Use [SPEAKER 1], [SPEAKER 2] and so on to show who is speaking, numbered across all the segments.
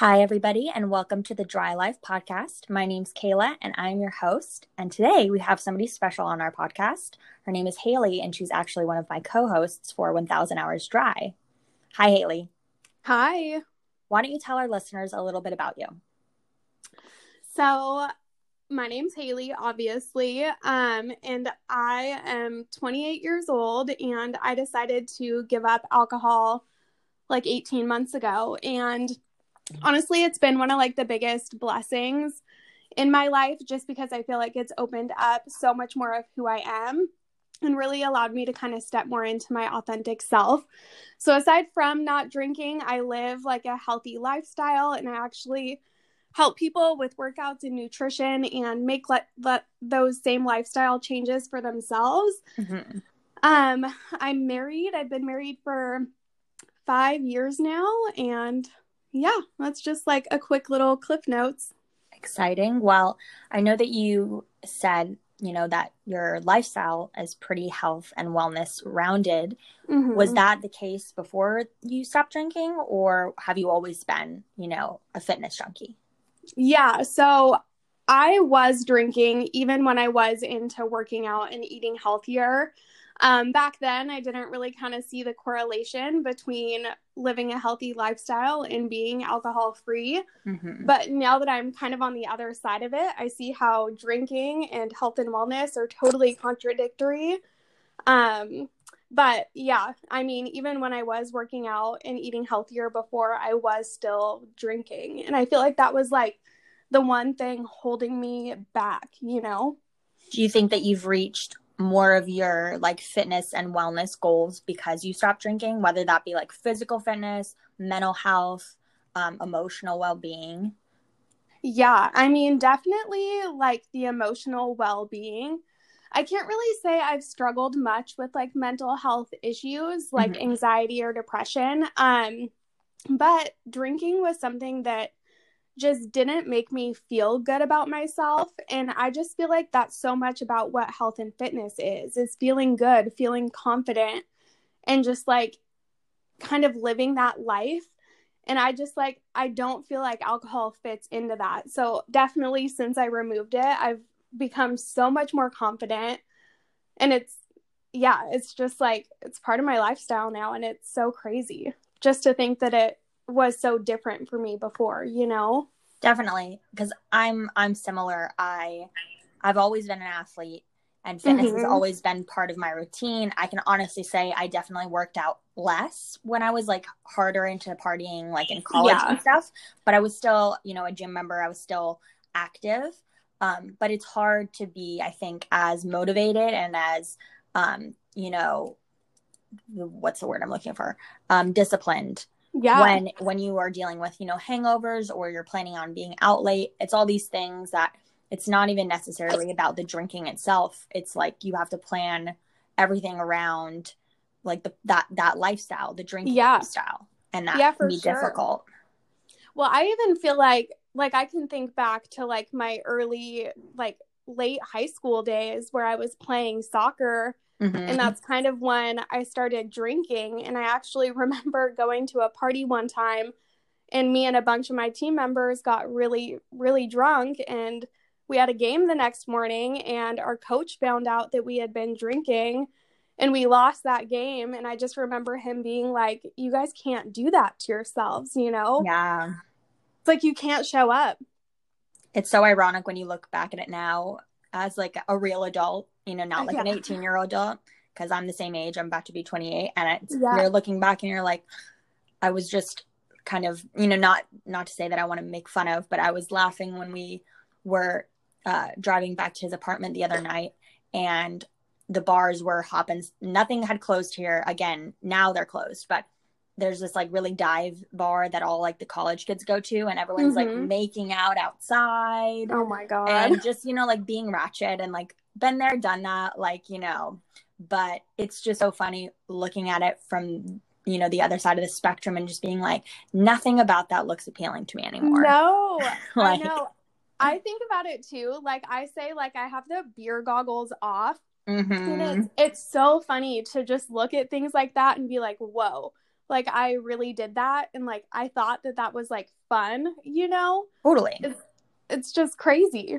[SPEAKER 1] Hi, everybody, and welcome to the Dry Life podcast. My name's Kayla, and I'm your host. And today we have somebody special on our podcast. Her name is Hailey, and she's actually one of my co hosts for 1000 Hours Dry. Hi, Hailey.
[SPEAKER 2] Hi.
[SPEAKER 1] Why don't you tell our listeners a little bit about you?
[SPEAKER 2] So, my name's Hailey, obviously, um, and I am 28 years old, and I decided to give up alcohol like 18 months ago. And honestly, it's been one of like the biggest blessings in my life just because I feel like it's opened up so much more of who I am and really allowed me to kind of step more into my authentic self. So aside from not drinking, I live like a healthy lifestyle and I actually help people with workouts and nutrition and make let, let those same lifestyle changes for themselves. Mm-hmm. Um, I'm married. I've been married for five years now, and yeah, that's just like a quick little cliff notes.
[SPEAKER 1] Exciting. Well, I know that you said, you know, that your lifestyle is pretty health and wellness rounded. Mm-hmm. Was that the case before you stopped drinking, or have you always been, you know, a fitness junkie?
[SPEAKER 2] Yeah. So I was drinking even when I was into working out and eating healthier. Um, back then, I didn't really kind of see the correlation between living a healthy lifestyle and being alcohol free. Mm-hmm. But now that I'm kind of on the other side of it, I see how drinking and health and wellness are totally contradictory. Um, but yeah, I mean, even when I was working out and eating healthier before, I was still drinking. And I feel like that was like the one thing holding me back, you know?
[SPEAKER 1] Do you think that you've reached more of your like fitness and wellness goals because you stopped drinking, whether that be like physical fitness, mental health, um, emotional well being?
[SPEAKER 2] Yeah, I mean, definitely like the emotional well being. I can't really say I've struggled much with like mental health issues like mm-hmm. anxiety or depression. Um, but drinking was something that just didn't make me feel good about myself. And i just feel like that's so much about what health and fitness is is feeling good feeling confident and just like kind of living that life. And i just like i don't feel like alcohol fits into that. So definitely since i removed it i've become so much more confident. And it's yeah it's just like it's part of my lifestyle now and it's so crazy just to think that it was so different for me before, you know?
[SPEAKER 1] Definitely, because I'm I'm similar. I I've always been an athlete and fitness mm-hmm. has always been part of my routine. I can honestly say I definitely worked out less when I was like harder into partying like in college yeah. and stuff, but I was still, you know, a gym member. I was still active. Um, but it's hard to be, I think, as motivated and as um, you know, what's the word I'm looking for? Um, disciplined yeah when when you are dealing with you know hangovers or you're planning on being out late it's all these things that it's not even necessarily about the drinking itself it's like you have to plan everything around like the that that lifestyle the drinking yeah. lifestyle and that yeah, can be sure. difficult
[SPEAKER 2] well i even feel like like i can think back to like my early like late high school days where i was playing soccer Mm-hmm. And that's kind of when I started drinking. And I actually remember going to a party one time, and me and a bunch of my team members got really, really drunk. And we had a game the next morning, and our coach found out that we had been drinking and we lost that game. And I just remember him being like, You guys can't do that to yourselves, you know?
[SPEAKER 1] Yeah.
[SPEAKER 2] It's like you can't show up.
[SPEAKER 1] It's so ironic when you look back at it now as like a real adult you know, not like yeah. an 18 year old adult because I'm the same age. I'm about to be 28, and yeah. you're looking back and you're like, I was just kind of, you know, not not to say that I want to make fun of, but I was laughing when we were uh, driving back to his apartment the other night, and the bars were hopping. Nothing had closed here. Again, now they're closed, but there's this like really dive bar that all like the college kids go to and everyone's mm-hmm. like making out outside.
[SPEAKER 2] Oh my god.
[SPEAKER 1] And just, you know, like being ratchet and like been there, done that, like, you know, but it's just so funny looking at it from you know the other side of the spectrum and just being like nothing about that looks appealing to me anymore
[SPEAKER 2] no like, i know i think about it too like i say like i have the beer goggles off mm-hmm. and it's, it's so funny to just look at things like that and be like whoa like I really did that and like I thought that that was like fun, you know?
[SPEAKER 1] Totally.
[SPEAKER 2] It's, it's just crazy.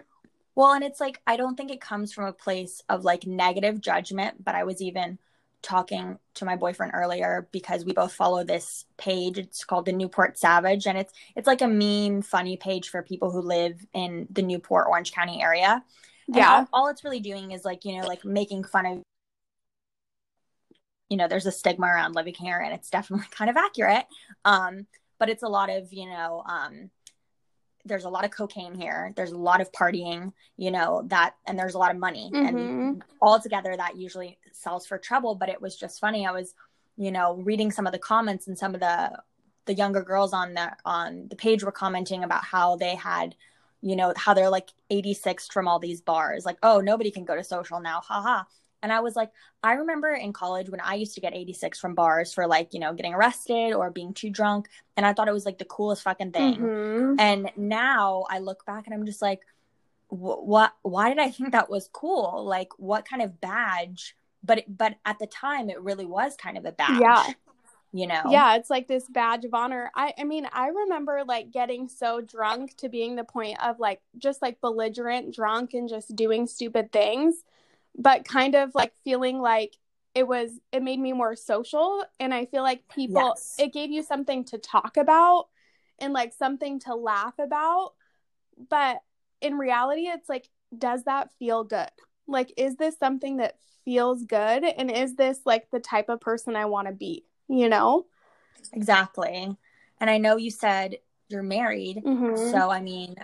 [SPEAKER 1] Well, and it's like I don't think it comes from a place of like negative judgment, but I was even talking to my boyfriend earlier because we both follow this page. It's called the Newport Savage and it's it's like a meme funny page for people who live in the Newport Orange County area. And
[SPEAKER 2] Yeah.
[SPEAKER 1] all, all it's really doing is like, you know, like making fun of you know, there's a stigma around living here and it's definitely kind of accurate. Um, but it's a lot of, you know, um, there's a lot of cocaine here. There's a lot of partying, you know, that, and there's a lot of money. And
[SPEAKER 2] Mhm.
[SPEAKER 1] all together, that usually sells for trouble. But it was just funny. I was, you know, reading some of the comments and some of the, the younger girls on the on the page were commenting about how they had you know how they're like 86 from all these bars like oh nobody can go to social now haha and i was like i remember in college when i used to get 86 from bars for like you know getting arrested or being too drunk and i thought it was like the coolest fucking thing
[SPEAKER 2] Mhm.
[SPEAKER 1] and now i look back and i'm just like what why did i think that was cool like what kind of badge but but at the time it really was kind of a badge
[SPEAKER 2] Yeah.
[SPEAKER 1] you know
[SPEAKER 2] Yeah, it's like this badge of honor. I I mean, I remember like getting so drunk to being the point of like just like belligerent drunk and just doing stupid things, but kind of like feeling like it was it made me more social and I feel like people
[SPEAKER 1] Yes.
[SPEAKER 2] it gave you something to talk about and like something to laugh about. But in reality, it's like does that feel good? Like is this something that feels good and is this like the type of person I want to be? You know?
[SPEAKER 1] Exactly. And I know you said you're married.
[SPEAKER 2] Mhm.
[SPEAKER 1] So, I mean,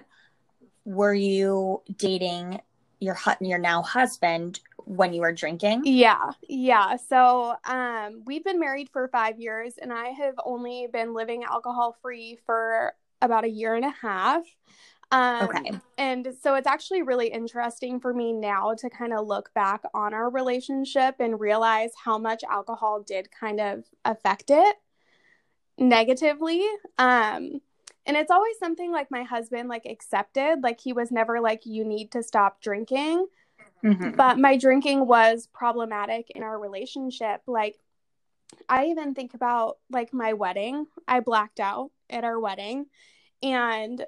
[SPEAKER 1] were you dating your hu- your now husband when you were drinking?
[SPEAKER 2] Yeah, yeah. So, um, we've been married for five years, and I have only been living alcohol free for about a year and a half. Um,
[SPEAKER 1] Okay.
[SPEAKER 2] And so it's actually really interesting for me now to kind of look back on our relationship and realize how much alcohol did kind of affect it negatively. Um, and it's always something like my husband like accepted, like he was never like you need to stop drinking.
[SPEAKER 1] Mhm.
[SPEAKER 2] but my drinking was problematic in our relationship like i even think about like my wedding. I blacked out at our wedding. And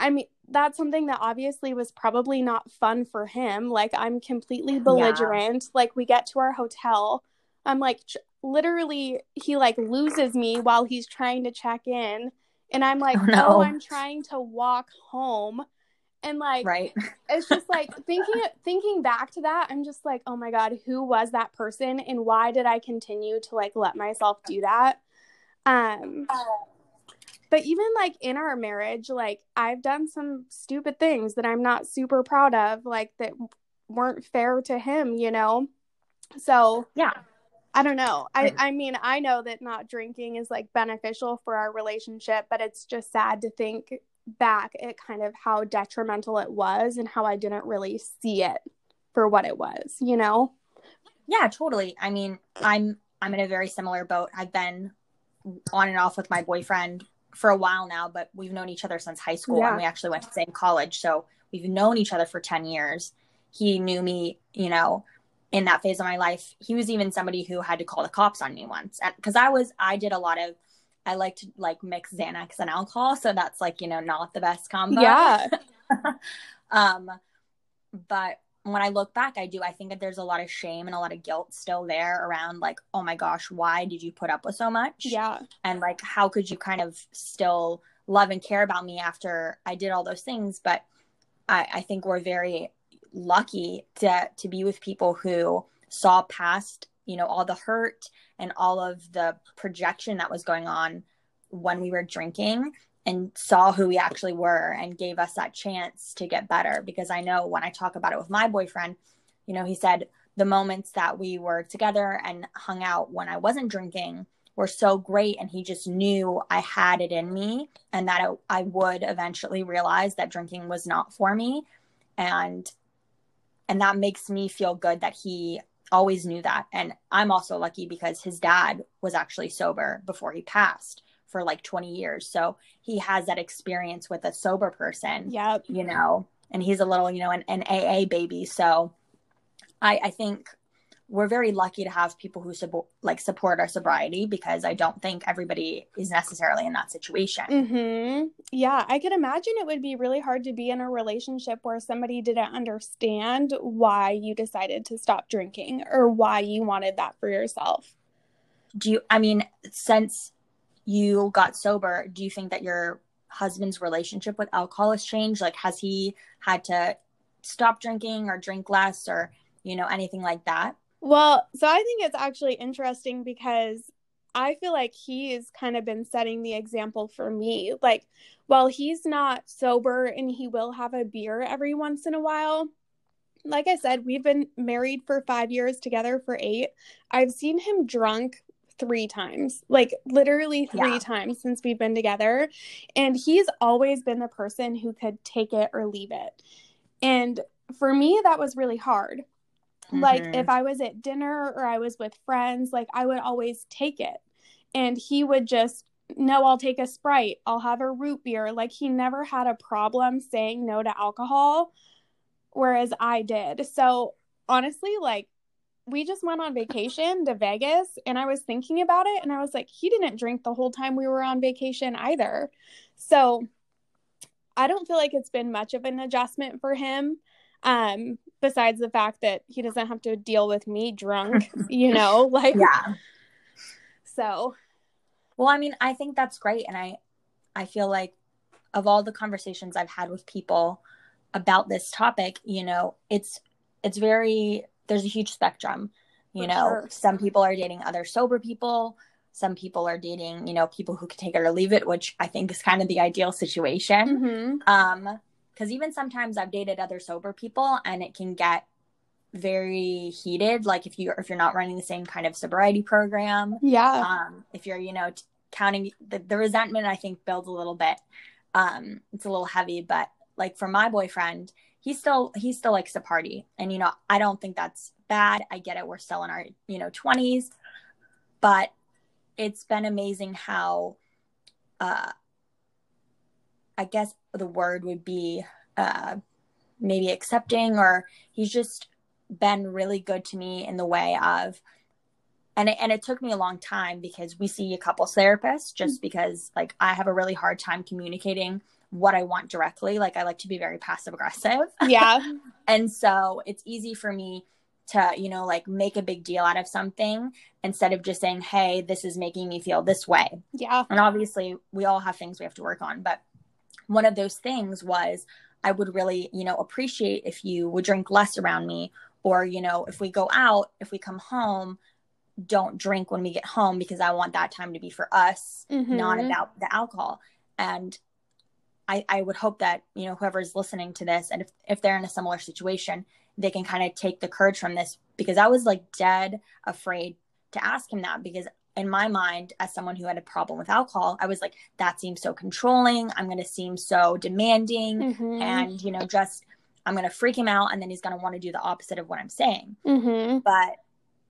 [SPEAKER 2] i mean that's something that obviously was probably not fun for him. Like i'm completely belligerent. Like we get to our hotel. I'm like tr- literally he like loses me while he's trying to check in and i'm like
[SPEAKER 1] Oh, no.
[SPEAKER 2] oh i'm trying to walk home and like
[SPEAKER 1] Right.
[SPEAKER 2] it's just like thinking thinking back to that i'm just like oh my god who was that person and why did i continue to like let myself do that um but even like in our marriage like i've done some stupid things that i'm not super proud of like that weren't fair to him you know so
[SPEAKER 1] Yeah.
[SPEAKER 2] I don't know. I, I mean, I know that not drinking is like beneficial for our relationship, but it's just sad to think back at kind of how detrimental it was and how I didn't really see it for what it was, you know?
[SPEAKER 1] Yeah, totally. I mean, I'm I'm in a very similar boat. I've been on and off with my boyfriend for a while now, but we've known each other since high school
[SPEAKER 2] Yeah.
[SPEAKER 1] and we actually went to the same college. So we've known each other for 10 years. He knew me, you know, in that phase of my life. He was even somebody who had to call the cops on me once. Because I was, I did a lot of, I like to like mix Xanax and alcohol. So that's like, you know, not the best combo.
[SPEAKER 2] Yeah.
[SPEAKER 1] um, but when I look back, I do. I think that there's a lot of shame and a lot of guilt still there around, like, oh my gosh, why did you put up with so much?
[SPEAKER 2] Yeah.
[SPEAKER 1] And like, how could you kind of still love and care about me after I did all those things? But I, I think we're very lucky to to be with people who saw past, you know, all the hurt and all of the projection that was going on when we were drinking and saw who we actually were and gave us that chance to get better. Because i know when i talk about it with my boyfriend you know he said the moments that we were together and hung out when i wasn't drinking were so great and he just knew i had it in me and that it, i would eventually realize that drinking was not for me. And and that makes me feel good that he always knew that. And i'm also lucky because his dad was actually sober before he passed for like 20 years. So he has that experience with a sober person
[SPEAKER 2] yeah
[SPEAKER 1] you know and he's a little you know an, an aa baby. So i i think we're very lucky to have people who support like support our sobriety because I don't think everybody is necessarily in that situation.
[SPEAKER 2] Mm-hmm. Yeah, I could imagine it would be really hard to be in a relationship where somebody didn't understand why you decided to stop drinking or why you wanted that for yourself.
[SPEAKER 1] Do you I mean since you got sober, do you think that your husband's relationship with alcohol has changed? Like has he had to stop drinking or drink less or you know anything like that?
[SPEAKER 2] Well, so I think it's actually interesting because I feel like he's kind of been setting the example for me. Like, while he's not sober and he will have a beer every once in a while, like I said, we've been married for five years together for eight. I've seen him drunk three times, like literally three yeah. times since we've been together. And he's always been the person who could take it or leave it. And for me, that was really hard Mm-hmm. Like if I was at dinner or I was with friends, like I would always take it. And he would just, no, I'll take a Sprite. I'll have a root beer. Like he never had a problem saying no to alcohol, whereas I did. So honestly, like we just went on vacation to Vegas and I was thinking about it and I was like, he didn't drink the whole time we were on vacation either. So I don't feel like it's been much of an adjustment for him. Um, besides the fact that he doesn't have to deal with me drunk, you know, like
[SPEAKER 1] yeah.
[SPEAKER 2] So,
[SPEAKER 1] well, I mean, I think that's great and I I feel like of all the conversations I've had with people about this topic, you know, it's it's very there's a huge spectrum. You For know, sure. some people are dating other sober people, some people are dating, you know, people who can take it or leave it, which I think is kind of the ideal situation. Mm-hmm. Um because even sometimes I've dated other sober people and it can get very heated like if you if you're not running the same kind of sobriety program.
[SPEAKER 2] Yeah.
[SPEAKER 1] Um if you're you know t- counting the, the resentment i think builds a little bit. Um it's a little heavy but like for my boyfriend he still he still likes to party. And you know i don't think that's bad. I get it. We're still in our you know 20s but it's been amazing how uh I guess the word would be uh, maybe accepting, or he's just been really good to me in the way of, and it, and it took me a long time because we see a couples therapist just mm-hmm. because like I have a really hard time communicating what I want directly. Like I like to be very passive aggressive.
[SPEAKER 2] Yeah.
[SPEAKER 1] and so it's easy for me to, you know, like make a big deal out of something instead of just saying, hey, this is making me feel this way.
[SPEAKER 2] Yeah.
[SPEAKER 1] And obviously, we all have things we have to work on, but one of those things was I would really, you know, appreciate if you would drink less around me or, you know, if we go out, if we come home, don't drink when we get home because I want that time to be for us, mm-hmm. not about the alcohol. And I, I would hope that, you know, whoever's listening to this and if, if they're in a similar situation, they can kind of take the courage from this because I was like dead afraid to ask him that because in my mind, as someone who had a problem with alcohol, I was like, that seems so controlling. I'm going to seem so demanding. Mm-hmm. And, you know, just, I'm going to freak him out. And then he's going to want to do the opposite of what I'm saying.
[SPEAKER 2] Mm-hmm.
[SPEAKER 1] But,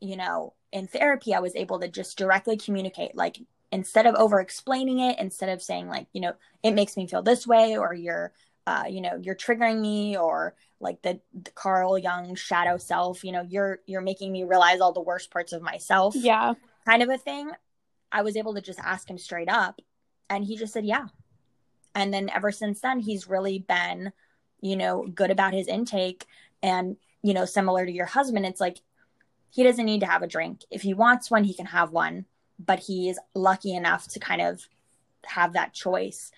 [SPEAKER 1] you know, in therapy, I was able to just directly communicate, like, instead of over explaining it, instead of saying, like, you know, it makes me feel this way, or you're, uh, you know, you're triggering me, or like the, the Carl Jung shadow self, you know, you're, you're making me realize all the worst parts of myself.
[SPEAKER 2] Yeah
[SPEAKER 1] kind of a thing, I was able to just ask him straight up. And he just said, yeah. And then ever since then, he's really been, you know, good about his intake. And, you know, similar to your husband, it's like he doesn't need to have a drink. If he wants one, he can have one. But he's lucky enough to kind of have that choice.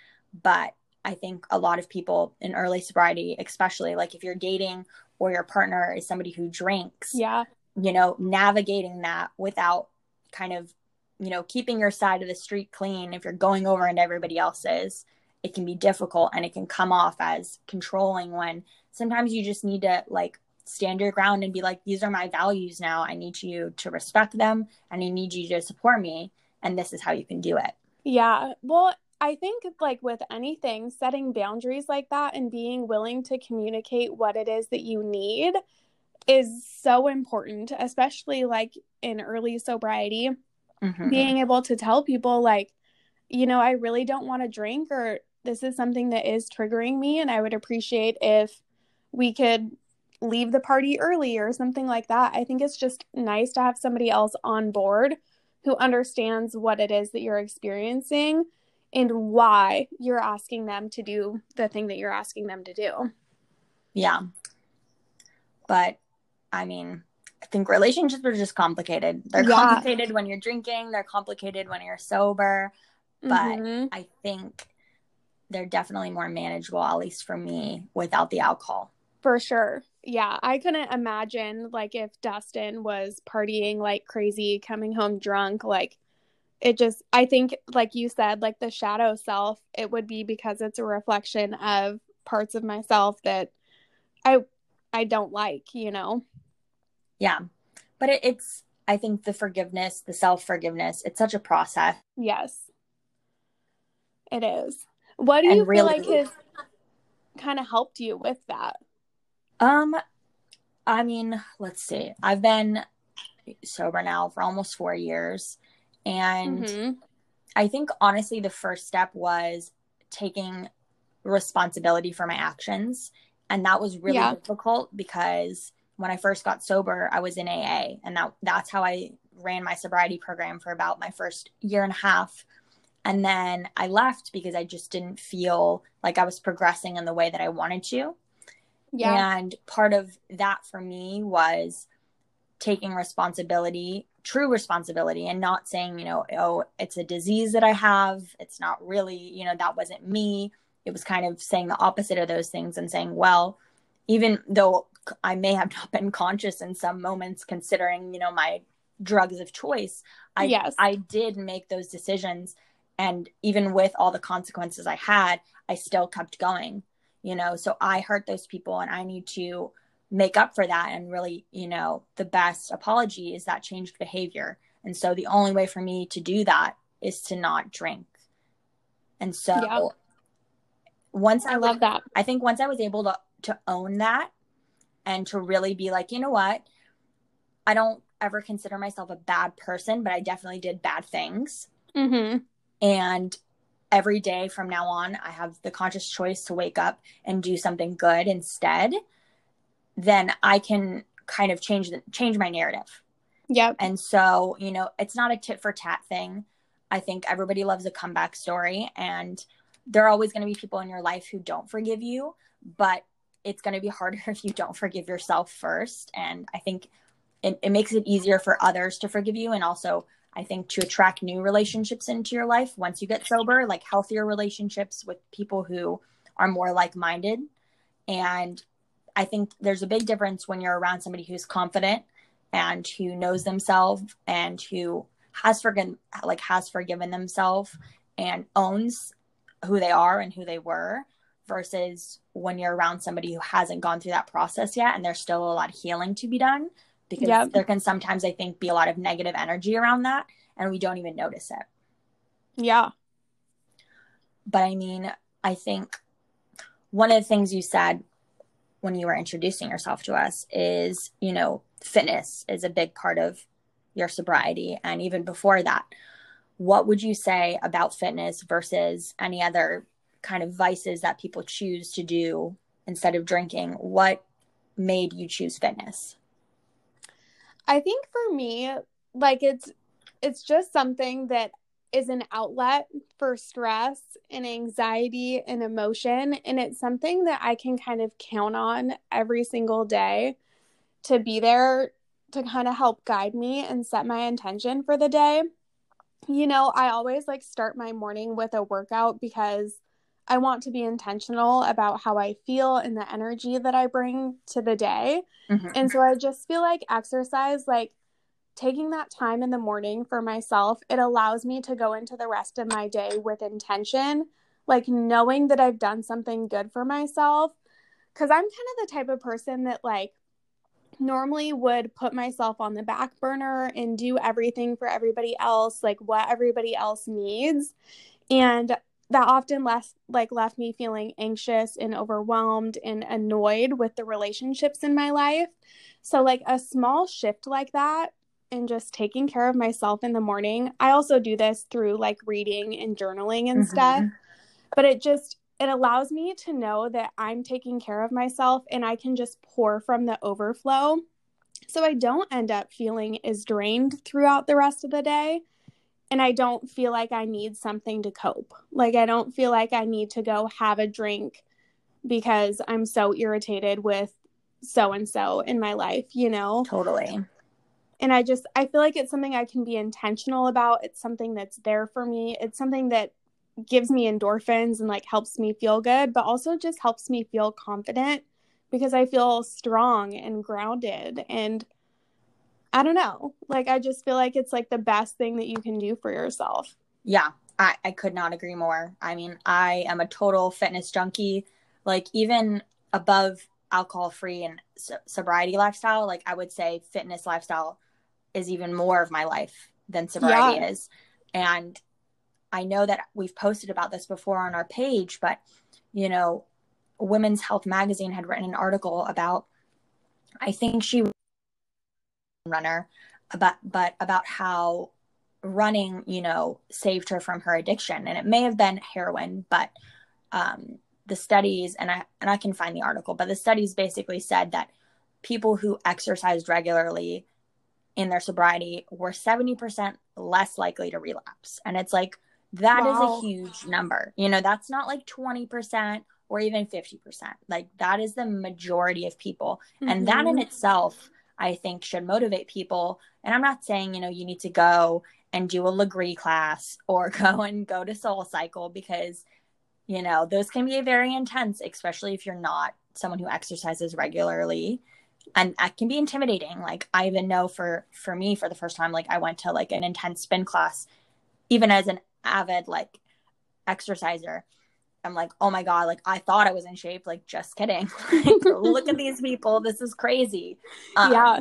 [SPEAKER 1] But I think a lot of people in early sobriety, especially like if you're dating or your partner is somebody who drinks,
[SPEAKER 2] yeah,
[SPEAKER 1] you know, navigating that without kind of you know keeping your side of the street clean if you're going over into everybody else's it can be difficult and it can come off as controlling when sometimes you just need to like stand your ground and be like these are my values now. I need you to respect them and i need you to support me. And this is how you can do it.
[SPEAKER 2] Yeah. Well i think like with anything setting boundaries like that and being willing to communicate what it is that you need is so important, especially like in early sobriety. Mm-hmm. Being able to tell people, like, you know, I really don't want to drink, or this is something that is triggering me, and I would appreciate if we could leave the party early or something like that. I think it's just nice to have somebody else on board who understands what it is that you're experiencing and why you're asking them to do the thing that you're asking them to do.
[SPEAKER 1] Yeah. But I mean, I think relationships are just complicated. They're yeah. complicated when you're drinking, they're complicated when you're sober. But mm-hmm. I think they're definitely more manageable, at least for me, without the alcohol.
[SPEAKER 2] For sure. Yeah. I couldn't imagine like if Dustin was partying like crazy, coming home drunk, like it just I think like you said, like the shadow self, it would be because it's a reflection of parts of myself that I I don't like, you know.
[SPEAKER 1] Yeah. But it, it's I think the forgiveness, the self forgiveness, it's such a process.
[SPEAKER 2] Yes. It is. What do and you really, feel like has kind of helped you with that?
[SPEAKER 1] Um, I mean, let's see. I've been sober now for almost four years. And mm-hmm. I think honestly, the first step was taking responsibility for my actions. And that was really yeah. difficult because when I first got sober, I was in AA. And that that's how I ran my sobriety program for about my first year and a half. And then I left because I just didn't feel like I was progressing in the way that I wanted to. Yeah. And part of that for me was taking responsibility, true responsibility, and not saying, you know, oh, it's a disease that I have. It's not really, you know, that wasn't me. It was kind of saying the opposite of those things and saying, well, even though I may have not been conscious in some moments, considering, you know, my drugs of choice, I, yes. I did make those decisions. And even with all the consequences i had i still kept going you know? So i hurt those people and i need to make up for that. And really you know the best apology is that changed behavior. And so the only way for me to do that is to not drink. And so yeah. once
[SPEAKER 2] i, I love that.
[SPEAKER 1] I think once i was able to to own that and to really be like you know what i don't ever consider myself a bad person but i definitely did bad things mm-hmm. And every day from now on, I have the conscious choice to wake up and do something good instead. Then I can kind of change the, change my narrative.
[SPEAKER 2] Yep.
[SPEAKER 1] And so, you know, it's not a tit for tat thing. I think everybody loves a comeback story and there are always going to be people in your life who don't forgive you, but it's going to be harder if you don't forgive yourself first. And I think it, it makes it easier for others to forgive you and also I think to attract new relationships into your life once you get sober, like healthier relationships with people who are more like minded. And I think there's a big difference when you're around somebody who's confident and who knows themselves and who has forgiven like has forgiven themselves and owns who they are and who they were versus when you're around somebody who hasn't gone through that process yet and there's still a lot of healing to be done because yep. there can sometimes I think be a lot of negative energy around that and we don't even notice it.
[SPEAKER 2] Yeah.
[SPEAKER 1] But I mean, I think one of the things you said when you were introducing yourself to us is, you know, fitness is a big part of your sobriety and even before that. What would you say about fitness versus any other kind of vices that people choose to do instead of drinking? What made you choose fitness?
[SPEAKER 2] I think for me, like it's it's just something that is an outlet for stress and anxiety and emotion and it's something that I can kind of count on every single day to be there to kind of help guide me and set my intention for the day. You know, I always like start my morning with a workout because I want to be intentional about how I feel and the energy that I bring to the day. Mm-hmm. And so I just feel like exercise, like taking that time in the morning for myself, it allows me to go into the rest of my day with intention, like knowing that I've done something good for myself. Cause I'm kind of the type of person that, like, normally would put myself on the back burner and do everything for everybody else, like what everybody else needs. And that often left like left me feeling anxious and overwhelmed and annoyed with the relationships in my life. So like a small shift like that and just taking care of myself in the morning. I also do this through like reading and journaling and mm-hmm. stuff. But it just it allows me to know that I'm taking care of myself and I can just pour from the overflow. So I don't end up feeling as drained throughout the rest of the day. And I don't feel like I need something to cope. Like, I don't feel like I need to go have a drink because I'm so irritated with so and so in my life, you know?
[SPEAKER 1] Totally.
[SPEAKER 2] And I just, I feel like it's something I can be intentional about. It's something that's there for me. It's something that gives me endorphins and like helps me feel good, but also just helps me feel confident because I feel strong and grounded. And I don't know, like, I just feel like it's like the best thing that you can do for yourself.
[SPEAKER 1] Yeah, I, I could not agree more. I mean, I am a total fitness junkie. Like, even above alcohol free and so- sobriety lifestyle, like, I would say fitness lifestyle is even more of my life than sobriety yeah. is. And I know that we've posted about this before on our page, but you know, Women's Health Magazine had written an article about, I think she runner, about but about how running, you know, saved her from her addiction, and it may have been heroin, but um, the studies and I and I can find the article, but the studies basically said that people who exercised regularly in their sobriety were 70% less likely to relapse. And it's like that wow. is a huge number. You know, that's not like 20% or even 50%. Like that is the majority of people. Mm-hmm. And that in mm-hmm. itself, I think should motivate people. And I'm not saying, you know, you need to go and do a Lagree class or go and go to Soul Cycle because, you know, those can be very intense, especially if you're not someone who exercises regularly. And that can be intimidating. Like I even know for for me for the first time, like I went to like an intense spin class, even as an avid like exerciser i'm like oh my god like i thought i was in shape like just kidding. Like, look at these people this is crazy.
[SPEAKER 2] Um, yeah.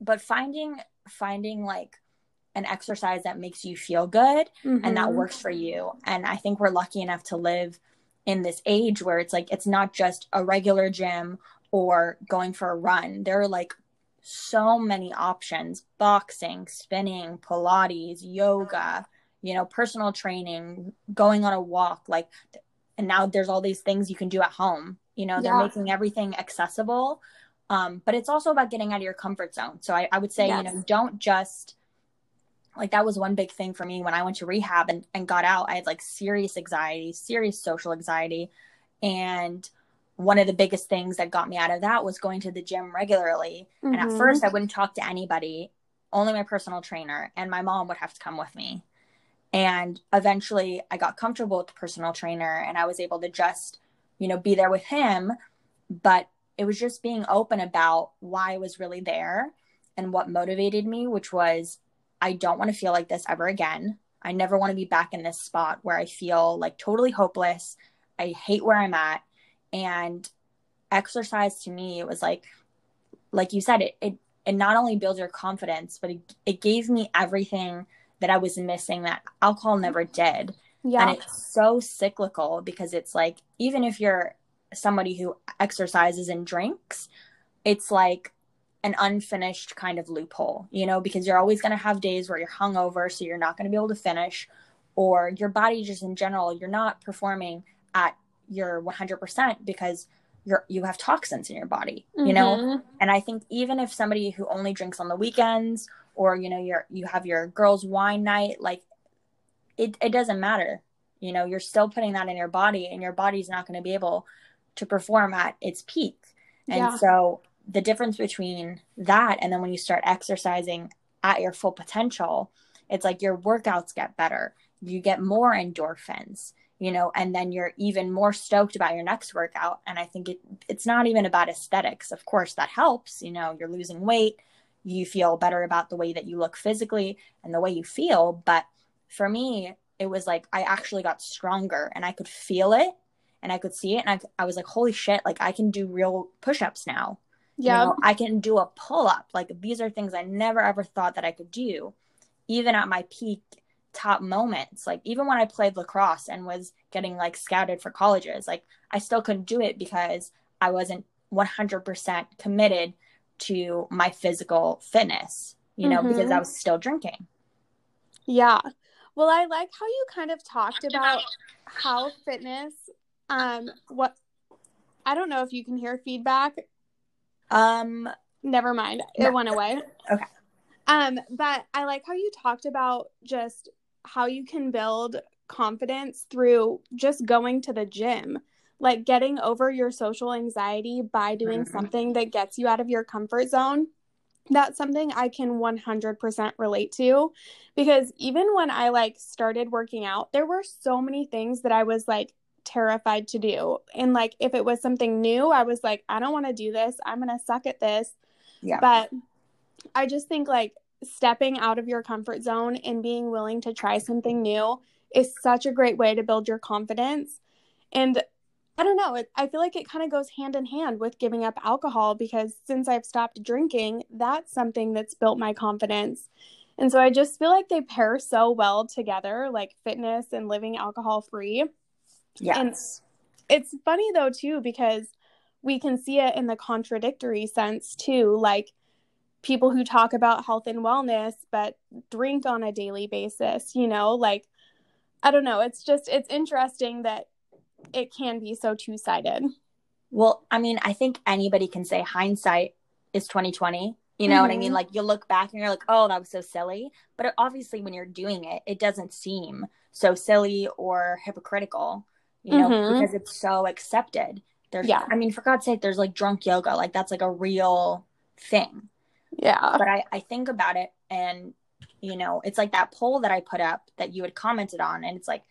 [SPEAKER 1] but finding finding like an exercise that makes you feel good mm-hmm. and that mm-hmm. works for you. And i think we're lucky enough to live in this age where it's like it's not just a regular gym or going for a run. There are like so many options boxing spinning pilates yoga you know, personal training, going on a walk, like, and now there's all these things you can do at home. You know, they're yeah. making everything accessible. Um, but it's also about getting out of your comfort zone. So I, I would say, yes. you know, don't just like that was one big thing for me when I went to rehab and, and got out. I had like serious anxiety, serious social anxiety. And one of the biggest things that got me out of that was going to the gym regularly. Mm-hmm. And at mm-hmm. first, I wouldn't talk to anybody, only my personal trainer, and my mom would have to come with me. And eventually I got comfortable with the personal trainer and I was able to just, you know, be there with him. But it was just being open about why I was really there and what motivated me, which was I don't want to feel like this ever again. I never want to be back in this spot where I feel like totally hopeless. I hate where I'm at. And exercise to me, it was like, like you said, it, it, it not only builds your confidence, but it, it gave me everything that I was missing that alcohol never did. Yeah. And it's so cyclical because it's like, even if you're somebody who exercises and drinks, it's like an unfinished kind of loophole, you know, because you're always going to have days where you're hungover, so you're not going to be able to finish, or your body just in general, you're not performing at your 100% because you're you have toxins in your body, you mm-hmm. know. And I think even if somebody who only drinks on the weekends or you know you're you have your girls wine night like it, it doesn't matter. You know you're still putting that in your body and your body's not going to be able to perform at its peak. And yeah. so the difference between that and then when you start exercising at your full potential it's like your workouts get better. You get more endorphins you know and then you're even more stoked about your next workout. And i think it it's not even about aesthetics. Of course that helps you know you're losing weight you feel better about the way that you look physically and the way you feel. But for me, it was like I actually got stronger and I could feel it and I could see it. And I, I was like, holy shit, like I can do real push ups now. Yeah. You know, I can do a pull up. Like these are things I never ever thought that I could do, even at my peak top moments. Like even when I played lacrosse and was getting like scouted for colleges, like I still couldn't do it because I wasn't 100% committed to my physical fitness, you know, mm-hmm. because I was still drinking.
[SPEAKER 2] Yeah. Well, I like how you kind of talked about how fitness um what I don't know if you can hear feedback.
[SPEAKER 1] Um
[SPEAKER 2] never mind. It no. went away.
[SPEAKER 1] Okay.
[SPEAKER 2] Um but I like how you talked about just how you can build confidence through just going to the gym. Like getting over your social anxiety by doing mm-hmm. something that gets you out of your comfort zone that's something I can 100% relate to because even when I like started working out, there were so many things that I was like terrified to do. And like if it was something new, I was like, I don't want to do this. I'm going to suck at this.
[SPEAKER 1] Yeah.
[SPEAKER 2] But I just think like stepping out of your comfort zone and being willing to try something new is such a great way to build your confidence. And I don't know. It, I feel like it kind of goes hand in hand with giving up alcohol because since I've stopped drinking, that's something that's built my confidence. And so I just feel like they pair so well together, like fitness and living alcohol free.
[SPEAKER 1] Yes.
[SPEAKER 2] And it's funny though, too, because we can see it in the contradictory sense too. Like people who talk about health and wellness but drink on a daily basis, you know, like I don't know. It's just, it's interesting that it can be so two-sided.
[SPEAKER 1] Well i mean i think anybody can say hindsight is 2020 you know mm-hmm. what i mean? Mm-hmm. like you look back and you're like oh that was so silly. But obviously when you're doing it it doesn't seem so silly or hypocritical you know mm-hmm. because it's so accepted. There's yeah. I mean for god's sake there's like drunk yoga. Like that's like a real thing.
[SPEAKER 2] Yeah.
[SPEAKER 1] But i i think about it and you know it's like that poll that i put up that you had commented on and it's like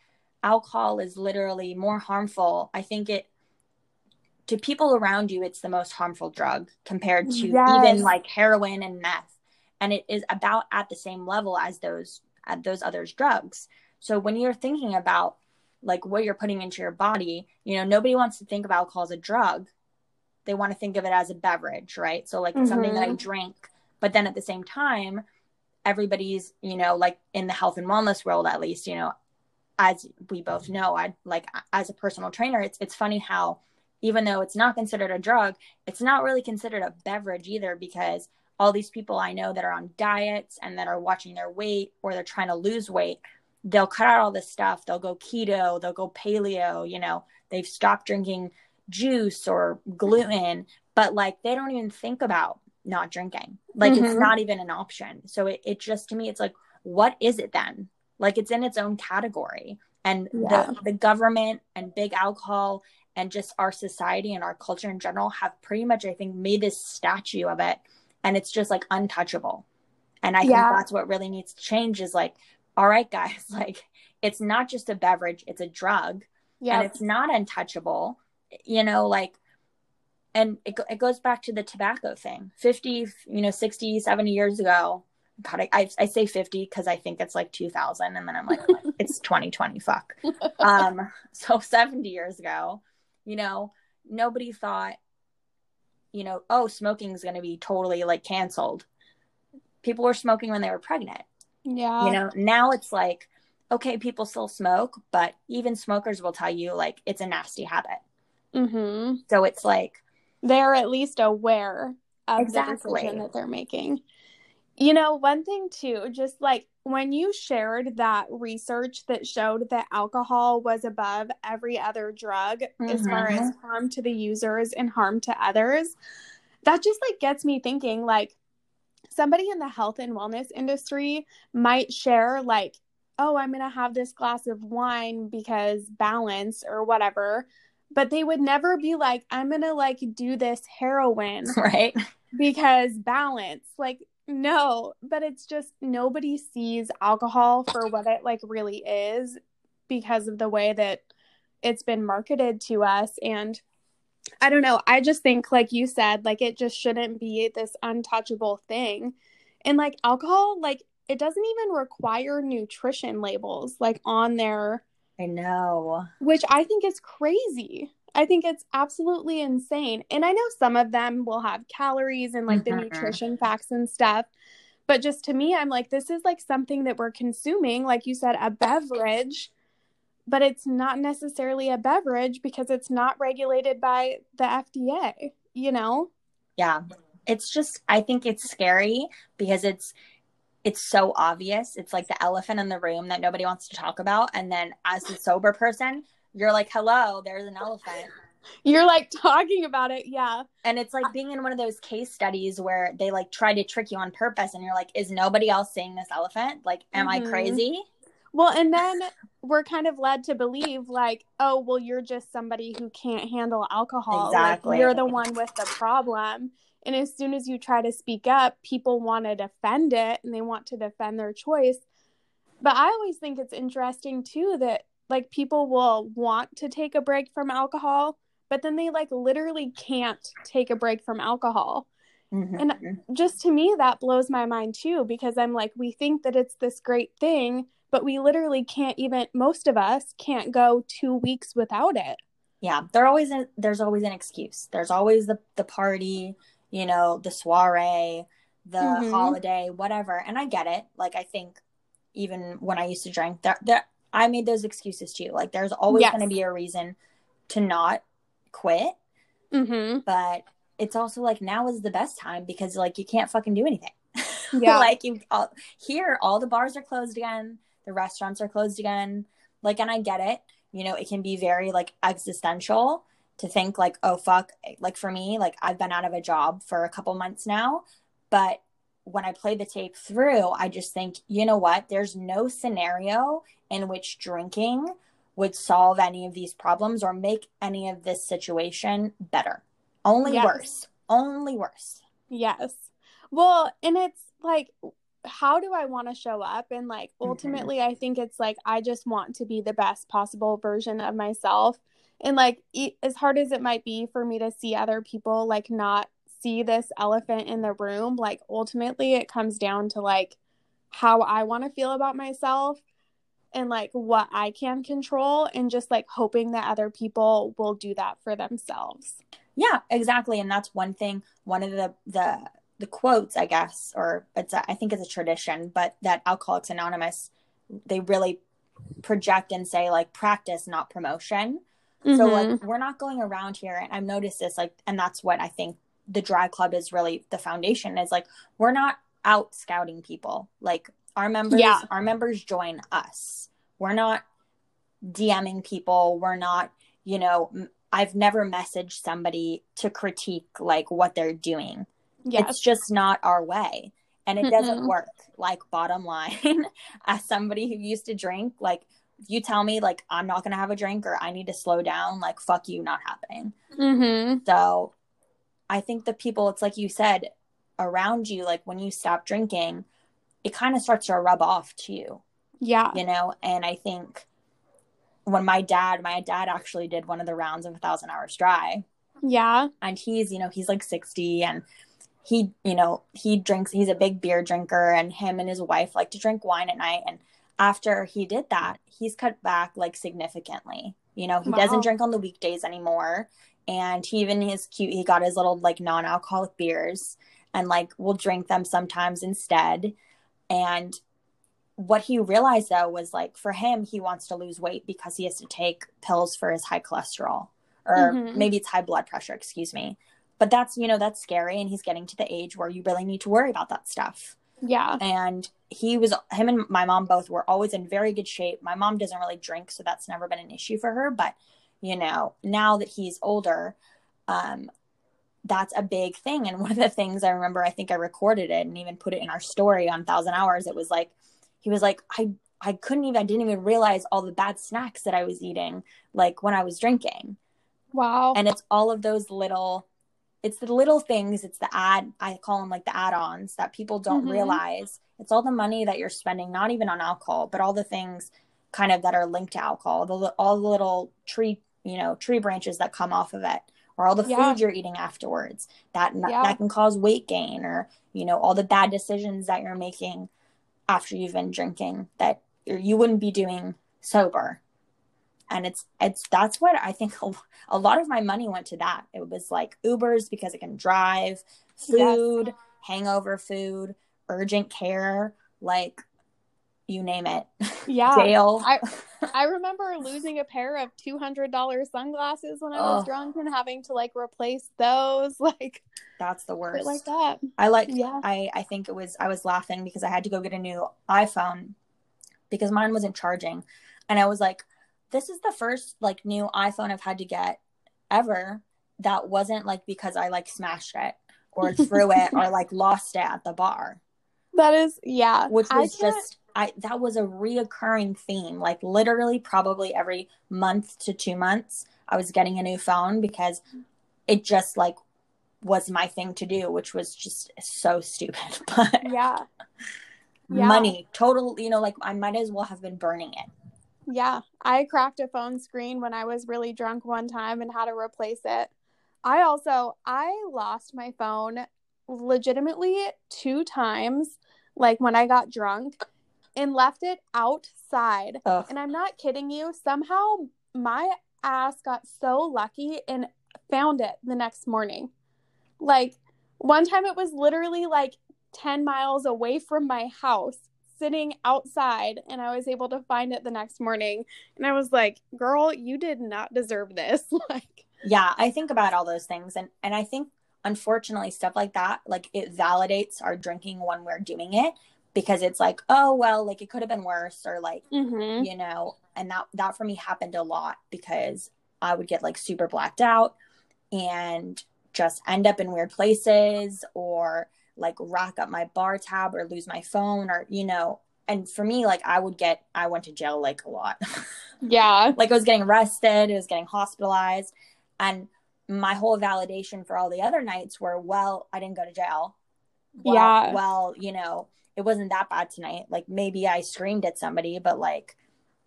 [SPEAKER 1] alcohol is literally more harmful. I think it to people around you it's the most harmful drug compared to yes. even like heroin and meth and it is about at the same level as those at those others drugs so when you're thinking about like what you're putting into your body you know nobody wants to think of alcohol as a drug they want to think of it as a beverage right so like mm-hmm. something that i mm-hmm. drink but then at the same time everybody's you know like in the health and wellness world at least you know as we both know, I like as a personal trainer, it's it's funny how even though it's not considered a drug, it's not really considered a beverage either because all these people I know that are on diets and that are watching their weight or they're trying to lose weight, they'll cut out all this stuff. They'll go keto, they'll go paleo, you know, they've stopped drinking juice or gluten, but like they don't even think about not drinking. Like mm-hmm. it's not even an option. So it, it just to me, it's like, what is it then? Like it's in its own category. And yeah. the, the government and big alcohol and just our society and our culture in general have pretty much i think made this statue of it. And it's just like untouchable. And i yeah. think that's what really needs to change is like all right guys like it's not just a beverage it's a drug. Yeah and it's not untouchable you know like and it, it goes back to the tobacco thing. 50 you know 60 70 years ago God, I, I, say 50 because I think it's like 2000 and then I'm like, it's 2020, fuck. Um, so 70 years ago, you know, nobody thought, you know, oh, smoking is going to be totally like canceled. People were smoking when they were pregnant.
[SPEAKER 2] Yeah.
[SPEAKER 1] You know, now it's like, okay, people still smoke, but even smokers will tell you like it's a nasty habit.
[SPEAKER 2] Mm-hmm.
[SPEAKER 1] So it's like,
[SPEAKER 2] they're at least aware of exactly. the decision that they're making. You know, one thing too, just like when you shared that research that showed that alcohol was above every other drug mm-hmm. as far as mm-hmm. harm to the users and harm to others, that just like gets me thinking like somebody in the health and wellness industry might share like, oh, I'm going to have this glass of wine because balance or whatever. But they would never be like, I'm going to like do this heroin.
[SPEAKER 1] Right.
[SPEAKER 2] Because balance. Like no, but it's just nobody sees alcohol for what it like really is because of the way that it's been marketed to us and I don't know, I just think like you said like it just shouldn't be this untouchable thing. And like alcohol like it doesn't even require nutrition labels like on there.
[SPEAKER 1] I know.
[SPEAKER 2] Which I think is crazy. I think it's absolutely insane. And I know some of them will have calories and like mm-hmm. the nutrition facts and stuff. But just to me, I'm like, this is like something that we're consuming, like you said, a beverage, but it's not necessarily a beverage because it's not regulated by the FDA, you know?
[SPEAKER 1] Yeah. It's just, I think it's scary because it's, it's so obvious. It's like the elephant in the room that nobody wants to talk about. And then as a sober person, you're like, hello, there's an elephant.
[SPEAKER 2] You're like talking about it, yeah.
[SPEAKER 1] And it's like being in one of those case studies where they like try to trick you on purpose and you're like, is nobody else seeing this elephant? Like, am mm-hmm. I crazy?
[SPEAKER 2] Well, and then we're kind of led to believe like, oh, well, you're just somebody who can't handle alcohol. Exactly. Like, you're the one with the problem. And as soon as you try to speak up, people want to defend it and they want to defend their choice. But I always think it's interesting too that like people will want to take a break from alcohol, but then they like literally can't take a break from alcohol. Mm-hmm. And just to me, that blows my mind too, because I'm like, we think that it's this great thing, but we literally can't even, most of us can't go two weeks without it.
[SPEAKER 1] Yeah. There always, a, there's always an excuse. There's always the, the party, you know, the soiree, the mm-hmm. holiday, whatever. And I get it. Like, I think even when I used to drink, that, that I made those excuses too. Like, there's always yes. going to be a reason to not quit. Mm-hmm. But it's also like now is the best time because like you can't fucking do anything. Yeah. like you all, here, all the bars are closed again. The restaurants are closed again. Like, and I get it. You know, it can be very like existential to think like, oh fuck. Like for me, like I've been out of a job for a couple months now, but when I play the tape through, I just think, you know what? There's no scenario in which drinking would solve any of these problems or make any of this situation better. Only yes. worse. Only worse.
[SPEAKER 2] Yes. Well, and it's like, how do I want to show up? And like, mm-hmm. ultimately, mm-hmm. I think it's like, I just want to be the best possible version of myself. And like, as hard as it might be for me to see other people like not see this elephant in the room, like, ultimately, it comes down to like how I want to feel about myself and like what I can control and just like hoping that other people will do that for themselves.
[SPEAKER 1] Yeah, exactly. And that's one thing, one of the the the quotes, I guess, or it's a, I think it's a tradition, but that Alcoholics Anonymous they really project and say like practice not promotion. Mm-hmm. So like mm-hmm. we're not going around here and I've noticed this like and that's what I think the drag club is really the foundation is like we're not out scouting people. Like our members, yeah. our members join us. We're not DMing people. We're not, you know, I've never messaged somebody to critique like what they're doing. Yes. It's just not our way. And it Mm-mm. doesn't work. Like bottom line, as somebody who used to drink, like you tell me like I'm not gonna have a drink or I need to slow down, like fuck you, not happening. Mm-hmm. So I think the people, it's like you said, around you, like when you stop drinking, it kind of starts to rub off to you.
[SPEAKER 2] Yeah.
[SPEAKER 1] You know, and I think when my dad, my dad actually did one of the rounds of a thousand hours dry.
[SPEAKER 2] Yeah.
[SPEAKER 1] And he's, you know, he's like 60 and he, you know, he drinks, he's a big beer drinker and him and his wife like to drink wine at night. And after he did that, he's cut back like significantly. You know, he wow. doesn't drink on the weekdays anymore. And he even his cute, he got his little like non alcoholic beers and like will drink them sometimes instead. And what he realized though was like for him, he wants to lose weight because he has to take pills for his high cholesterol or mm-hmm. maybe it's high blood pressure, excuse me. But that's, you know, that's scary. And he's getting to the age where you really need to worry about that stuff.
[SPEAKER 2] Yeah.
[SPEAKER 1] And he was, him and my mom both were always in very good shape. My mom doesn't really drink, so that's never been an issue for her. But, you know, now that he's older, um, that's a big thing. And one of the things I remember, I think I recorded it and even put it in our story on Thousand Hours. It was like, he was like, I, I couldn't even, I didn't even realize all the bad snacks that I was eating, like when I was drinking.
[SPEAKER 2] Wow.
[SPEAKER 1] And it's all of those little, it's the little things. It's the ad, I call them like the add ons that people don't mm-hmm. realize. It's all the money that you're spending, not even on alcohol, but all the things kind of that are linked to alcohol, the, all the little tree, you know, tree branches that come off of it or all the yeah. food you're eating afterwards that yeah. that can cause weight gain or you know all the bad decisions that you're making after you've been drinking that you wouldn't be doing sober and it's it's that's what i think a, a lot of my money went to that it was like ubers because it can drive food yes. hangover food urgent care like you name it.
[SPEAKER 2] Yeah. Jail. I I remember losing a pair of two hundred dollar sunglasses when I was drunk and having to like replace those. Like
[SPEAKER 1] that's the worst.
[SPEAKER 2] Like that.
[SPEAKER 1] I like yeah. I I think it was I was laughing because I had to go get a new iPhone because mine wasn't charging. And I was like, this is the first like new iPhone I've had to get ever that wasn't like because I like smashed it or threw it or like lost it at the bar.
[SPEAKER 2] That is, yeah.
[SPEAKER 1] Which was just, I that was a reoccurring theme. Like literally, probably every month to two months, I was getting a new phone because it just like was my thing to do, which was just so stupid. But
[SPEAKER 2] yeah.
[SPEAKER 1] yeah. money, total, you know, like I might as well have been burning it.
[SPEAKER 2] Yeah, I cracked a phone screen when I was really drunk one time and had to replace it. I also I lost my phone legitimately two times like when I got drunk and left it outside. Ugh. And I'm not kidding you, somehow my ass got so lucky and found it the next morning. Like one time it was literally like 10 miles away from my house sitting outside and I was able to find it the next morning. And I was like, girl, you did not deserve this. like,
[SPEAKER 1] yeah, I think about all those things. And, and I think unfortunately stuff like that, like it validates our drinking when we're doing it because it's like, oh, well, like it could have been worse or like, mm-hmm. you know, and that, that for me happened a lot because I would get like super blacked out and just end up in weird places or like rack up my bar tab or lose my phone or you know and for me like i would get i went to jail like a lot.
[SPEAKER 2] Yeah.
[SPEAKER 1] Like i was getting arrested i was getting hospitalized and my whole validation for all the other nights were well i didn't go to jail. Well, yeah. well you know it wasn't that bad tonight. Like maybe i screamed at somebody but like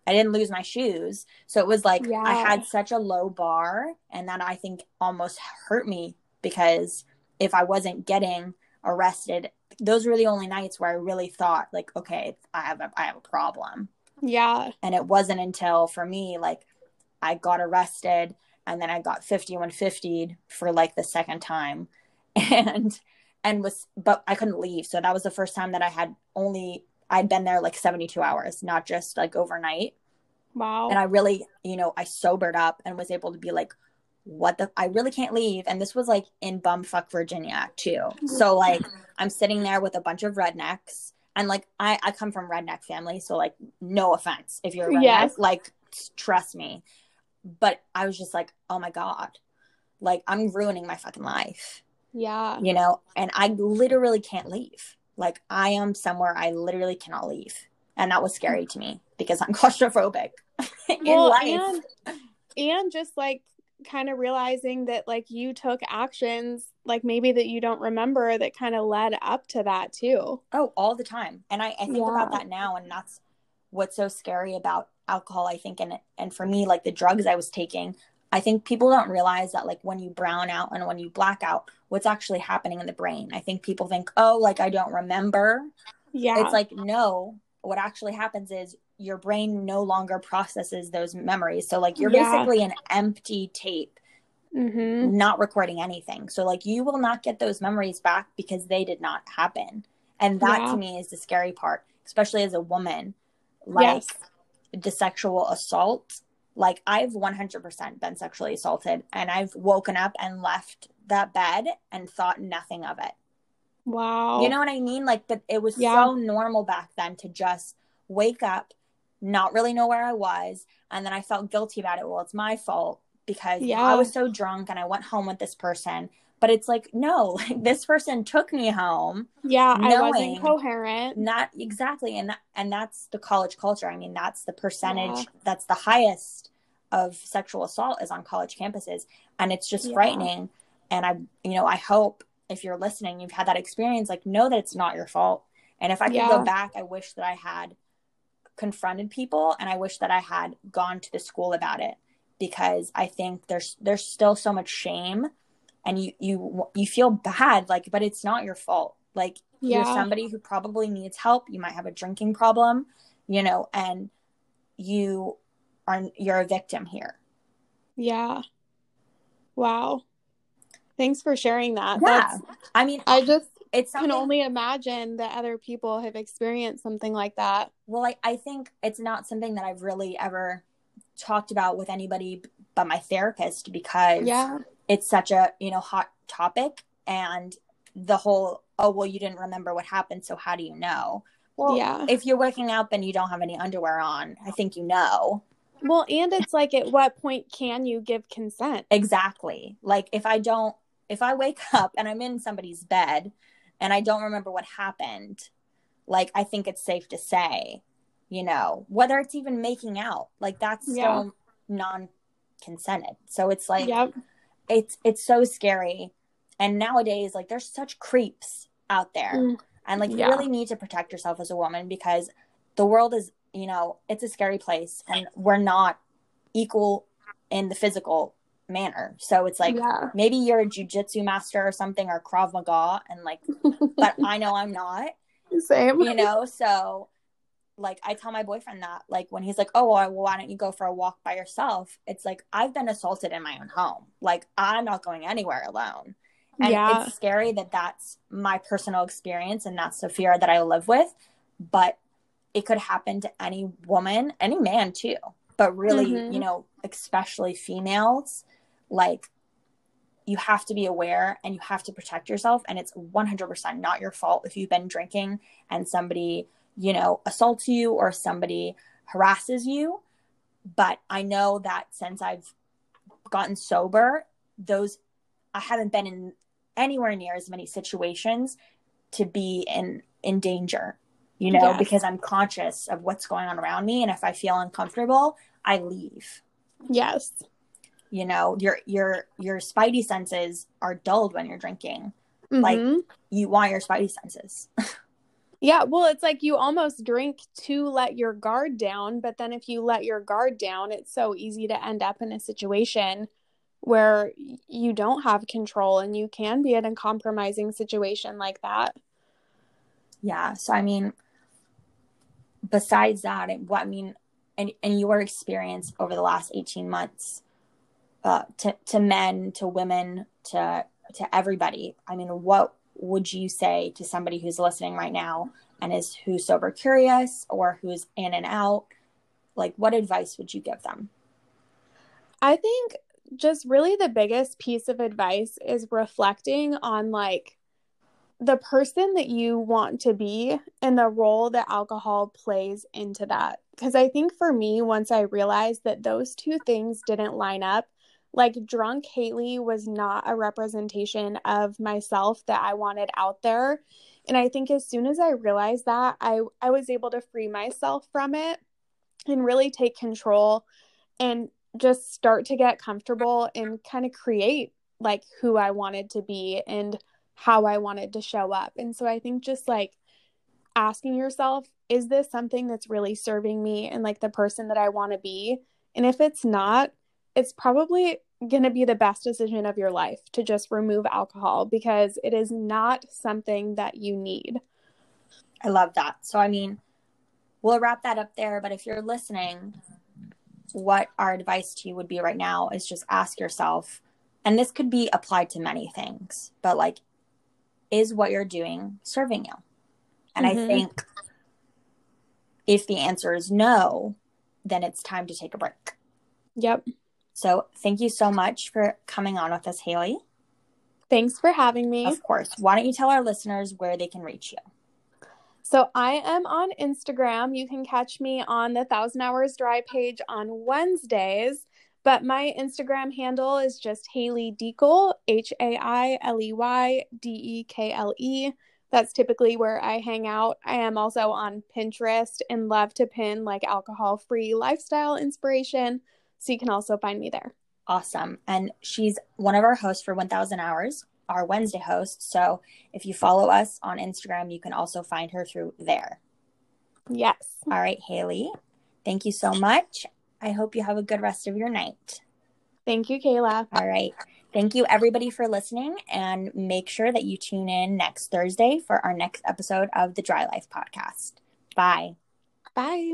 [SPEAKER 1] i didn't lose my shoes. So it was like yeah. i had such a low bar and that i think almost hurt me because if i wasn't getting arrested those were the only nights where i really thought like okay i have a, i have a problem.
[SPEAKER 2] Yeah.
[SPEAKER 1] And it wasn't until for me like i got arrested and then i got 5150 for like the second time. And and was but i couldn't leave so that was the first time that i had only i'd been there like 72 hours not just like overnight
[SPEAKER 2] wow
[SPEAKER 1] and i really you know i sobered up and was able to be like what the I really can't leave. And this was like in bumfuck Virginia too. Mm-hmm. So like I'm sitting there with a bunch of rednecks. And like I, I come from redneck family, so like no offense if you're redneck, yes. like trust me. But I was just like, oh my God. Like I'm ruining my fucking life.
[SPEAKER 2] Yeah.
[SPEAKER 1] You know, and I literally can't leave. Like I am somewhere I literally cannot leave. And that was scary to me because I'm claustrophobic in well, life.
[SPEAKER 2] And, and just like kind of realizing that like you took actions like maybe that you don't remember that kind of led up to that too.
[SPEAKER 1] Oh, all the time. And I, I think yeah. about that now and that's what's so scary about alcohol, I think, and and for me, like the drugs I was taking, I think people don't realize that like when you brown out and when you black out, what's actually happening in the brain. I think people think, oh, like I don't remember. Yeah. It's like, no, what actually happens is your brain no longer processes those memories. So like you're yeah. basically an empty tape, mm-hmm. not recording anything. So like you will not get those memories back because they did not happen. And that yeah. to me is the scary part, especially as a woman. Like yes. the sexual assault. Like I've 100% been sexually assaulted and I've woken up and left that bed and thought nothing of it.
[SPEAKER 2] Wow.
[SPEAKER 1] You know what I mean? Like, but it was yeah. so normal back then to just wake up, not really know where I was. And then I felt guilty about it. Well, it's my fault because yeah. I was so drunk and I went home with this person. But it's like, no, like this person took me home.
[SPEAKER 2] Yeah, I wasn't coherent.
[SPEAKER 1] Not exactly. And that, and that's the college culture. I mean, that's the percentage yeah. that's the highest of sexual assault is on college campuses. And it's just yeah. frightening. And I, you know, I hope if you're listening, you've had that experience, like know that it's not your fault. And if I could yeah. go back, I wish that I had confronted people and I wish that I had gone to the school about it because I think there's there's still so much shame and you you you feel bad like but it's not your fault. Like yeah. you're somebody who probably needs help, you might have a drinking problem, you know, and you are you're a victim here.
[SPEAKER 2] Yeah. Wow. Thanks for sharing that.
[SPEAKER 1] Yeah. That's, I mean,
[SPEAKER 2] I just it's something... can only imagine that other people have experienced something like that.
[SPEAKER 1] Well, I, I think it's not something that I've really ever talked about with anybody but my therapist because
[SPEAKER 2] yeah.
[SPEAKER 1] it's such a, you know, hot topic and the whole, oh, well, you didn't remember what happened, so how do you know? Well, yeah. if you're waking up and you don't have any underwear on, I think you know.
[SPEAKER 2] Well, and it's like at what point can you give consent?
[SPEAKER 1] Exactly. Like if I don't if I wake up and I'm in somebody's bed and I don't remember what happened, like I think it's safe to say, you know, whether it's even making out, like that's yeah. still non consented. So it's like yep. it's it's so scary. And nowadays, like there's such creeps out there. Mm. And like yeah. you really need to protect yourself as a woman because the world is, you know, it's a scary place and we're not equal in the physical manner. So it's like yeah. maybe you're a jujitsu master or something or Krav Maga and like but I know I'm not.
[SPEAKER 2] Same.
[SPEAKER 1] You know, so like I tell my boyfriend that like when he's like, "Oh, well, why don't you go for a walk by yourself?" It's like I've been assaulted in my own home. Like I'm not going anywhere alone. And yeah. it's scary that that's my personal experience and that's the fear that I live with, but it could happen to any woman, any man too. But really, mm-hmm. you know, especially females, like you have to be aware and you have to protect yourself and it's 100% not your fault if you've been drinking and somebody you know, assaults you or somebody harasses you. But I know that since I've gotten sober, those I haven't been in anywhere near as many situations to be in in danger, you know, yes. because I'm conscious of what's going on around me and if I feel uncomfortable, I leave.
[SPEAKER 2] Yes.
[SPEAKER 1] You know, your your your spidey senses are dulled when you're drinking. Mm-hmm. Like you want your spidey senses.
[SPEAKER 2] Yeah, well, it's like you almost drink to let your guard down, but then if you let your guard down, it's so easy to end up in a situation where you don't have control and you can be in a compromising situation like that.
[SPEAKER 1] Yeah, so I mean besides that, what I mean and and your experience over the last 18 months uh to to men, to women, to to everybody. I mean, what would you say to somebody who's listening right now and is who's sober curious or who's in and out? Like, what advice would you give them?
[SPEAKER 2] I think just really the biggest piece of advice is reflecting on like the person that you want to be and the role that alcohol plays into that. Because I think for me, once I realized that those two things didn't line up, like drunk Hailey was not a representation of myself that I wanted out there. And I think as soon as I realized that, I, I was able to free myself from it and really take control and just start to get comfortable and kind of create like who I wanted to be and how I wanted to show up. And so I think just like asking yourself, is this something that's really serving me and like the person that I want to be? And if it's not, it's probably going to be the best decision of your life to just remove alcohol because it is not something that you need.
[SPEAKER 1] I love that. So, I mean, we'll wrap that up there. But if you're listening, what our advice to you would be right now is just ask yourself, and this could be applied to many things, but like, is what you're doing serving you? And mm-hmm. I think if the answer is no, then it's time to take a break.
[SPEAKER 2] Yep.
[SPEAKER 1] So thank you so much for coming on with us, Hailey.
[SPEAKER 2] Thanks for having me.
[SPEAKER 1] Of course. Why don't you tell our listeners where they can reach you?
[SPEAKER 2] So I am on Instagram. You can catch me on the Thousand Hours Dry page on Wednesdays. But my Instagram handle is just Hailey Dekle, H A I L E Y D E K L E. That's typically where I hang out. I am also on Pinterest and love to pin like alcohol free lifestyle inspiration. So you can also find me there.
[SPEAKER 1] Awesome. And she's one of our hosts for 1000 Hours, our Wednesday host. So if you follow us on Instagram, you can also find her through there.
[SPEAKER 2] Yes.
[SPEAKER 1] All right, Hailey. Thank you so much. I hope you have a good rest of your night.
[SPEAKER 2] Thank you, Kayla.
[SPEAKER 1] All right. Thank you, everybody, for listening. And make sure that you tune in next Thursday for our next episode of the Dry Life podcast. Bye.
[SPEAKER 2] Bye.